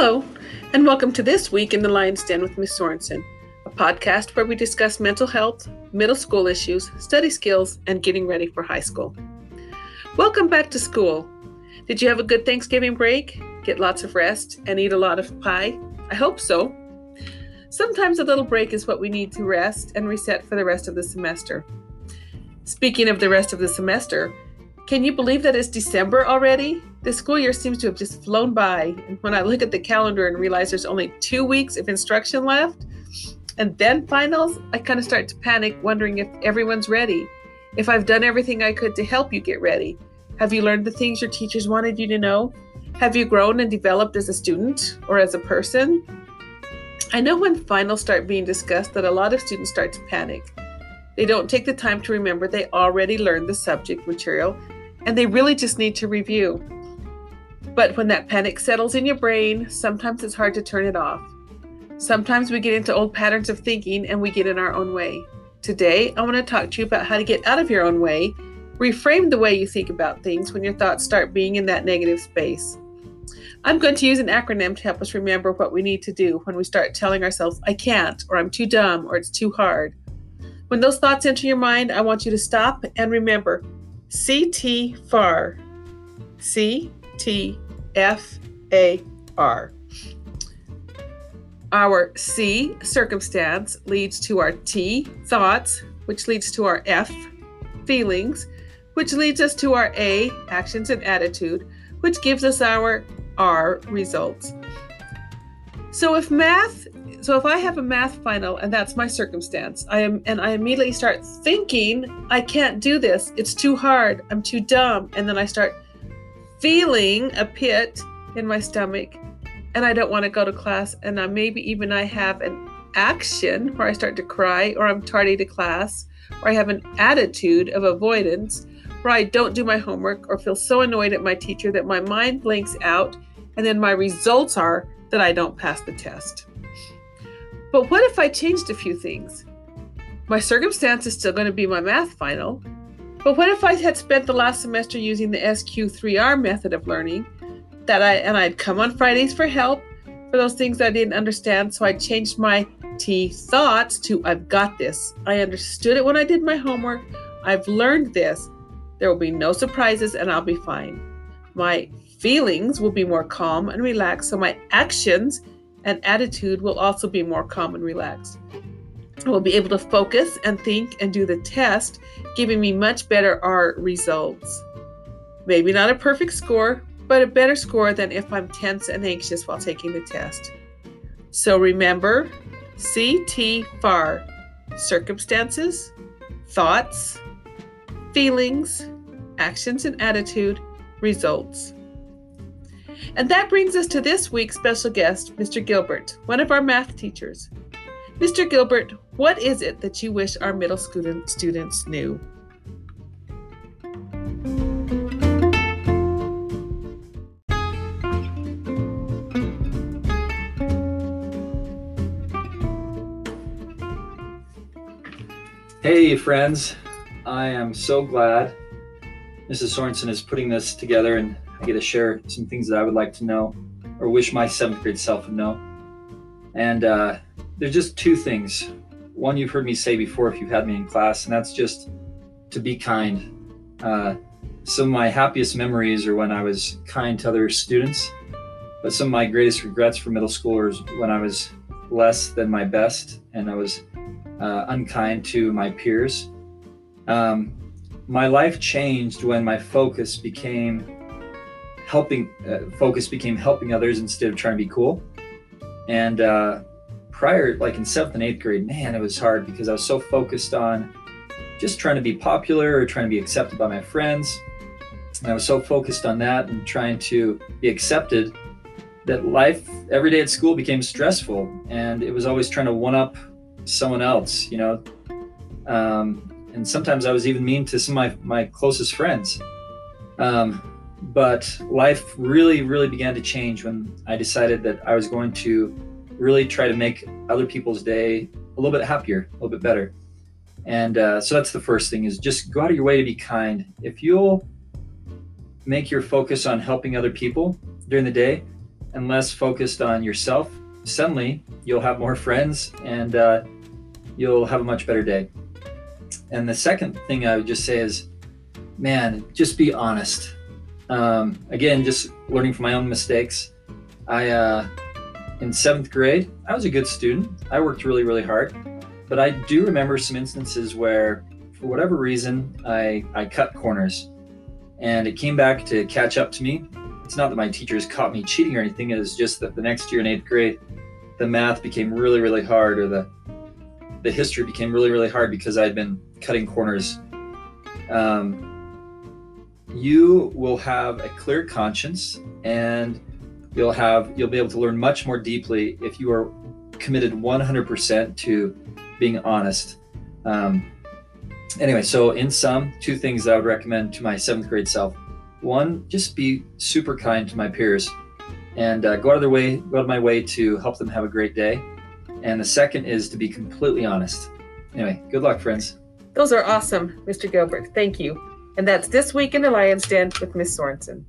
Hello, and welcome to This Week in the Lion's Den with Miss Sorensen, a podcast where we discuss mental health, middle school issues, study skills, and getting ready for high school. Welcome back to school. Did you have a good Thanksgiving break? Get lots of rest and eat a lot of pie? I hope so. Sometimes a little break is what we need to rest and reset for the rest of the semester. Speaking of the rest of the semester, can you believe that it's December already? The school year seems to have just flown by. And when I look at the calendar and realize there's only two weeks of instruction left and then finals, I kind of start to panic, wondering if everyone's ready, if I've done everything I could to help you get ready. Have you learned the things your teachers wanted you to know? Have you grown and developed as a student or as a person? I know when finals start being discussed that a lot of students start to panic. They don't take the time to remember they already learned the subject material and they really just need to review. But when that panic settles in your brain, sometimes it's hard to turn it off. Sometimes we get into old patterns of thinking and we get in our own way. Today, I want to talk to you about how to get out of your own way, reframe the way you think about things when your thoughts start being in that negative space. I'm going to use an acronym to help us remember what we need to do when we start telling ourselves, I can't, or I'm too dumb, or it's too hard. When those thoughts enter your mind, I want you to stop and remember CT FAR. C T F A R. Our C, circumstance, leads to our T, thoughts, which leads to our F, feelings, which leads us to our A, actions and attitude, which gives us our R, results. So if math, so if I have a math final and that's my circumstance, I am and I immediately start thinking, I can't do this. It's too hard. I'm too dumb. And then I start feeling a pit in my stomach and I don't want to go to class and uh, maybe even I have an action where I start to cry or I'm tardy to class or I have an attitude of avoidance where I don't do my homework or feel so annoyed at my teacher that my mind blanks out and then my results are that I don't pass the test. But what if I changed a few things? My circumstance is still going to be my math final, but what if I had spent the last semester using the SQ3R method of learning that I and I'd come on Fridays for help for those things I didn't understand, so I changed my T thoughts to I've got this. I understood it when I did my homework. I've learned this. There will be no surprises and I'll be fine. My feelings will be more calm and relaxed, so my actions and attitude will also be more calm and relaxed. I will be able to focus and think and do the test, giving me much better R results. Maybe not a perfect score, but a better score than if I'm tense and anxious while taking the test. So remember CT FAR circumstances, thoughts, feelings, actions and attitude, results. And that brings us to this week's special guest, Mr. Gilbert, one of our math teachers. Mr. Gilbert, what is it that you wish our middle school students knew? Hey, friends. I am so glad Mrs. Sorensen is putting this together and I get to share some things that I would like to know or wish my seventh grade self would know. And uh, there's just two things. One you've heard me say before if you've had me in class, and that's just to be kind. Uh, some of my happiest memories are when I was kind to other students, but some of my greatest regrets for middle schoolers when I was less than my best and I was uh, unkind to my peers. Um, my life changed when my focus became helping. Uh, focus became helping others instead of trying to be cool. And uh, prior, like in seventh and eighth grade, man, it was hard because I was so focused on just trying to be popular or trying to be accepted by my friends. And I was so focused on that and trying to be accepted that life every day at school became stressful. And it was always trying to one up someone else, you know. Um, and sometimes I was even mean to some of my, my closest friends. Um, but life really, really began to change when I decided that I was going to really try to make other people's day a little bit happier, a little bit better. And uh, so that's the first thing is just go out of your way to be kind. If you'll make your focus on helping other people during the day, and less focused on yourself, suddenly you'll have more friends and uh, you'll have a much better day. And the second thing I would just say is, man, just be honest. Um, again, just learning from my own mistakes. I, uh, in seventh grade, I was a good student. I worked really, really hard. But I do remember some instances where, for whatever reason, I, I cut corners. And it came back to catch up to me. It's not that my teachers caught me cheating or anything, it was just that the next year in eighth grade, the math became really, really hard, or the the history became really, really hard because I'd been cutting corners. Um, you will have a clear conscience, and you'll have you'll be able to learn much more deeply if you are committed 100% to being honest. Um, anyway, so in sum, two things that I would recommend to my seventh grade self. One, just be super kind to my peers and uh, go out of their way, go out of my way to help them have a great day. And the second is to be completely honest. Anyway, good luck, friends. Those are awesome, Mr. Gilbert. Thank you. And that's This Week in the Lion's Den with Miss Sorensen.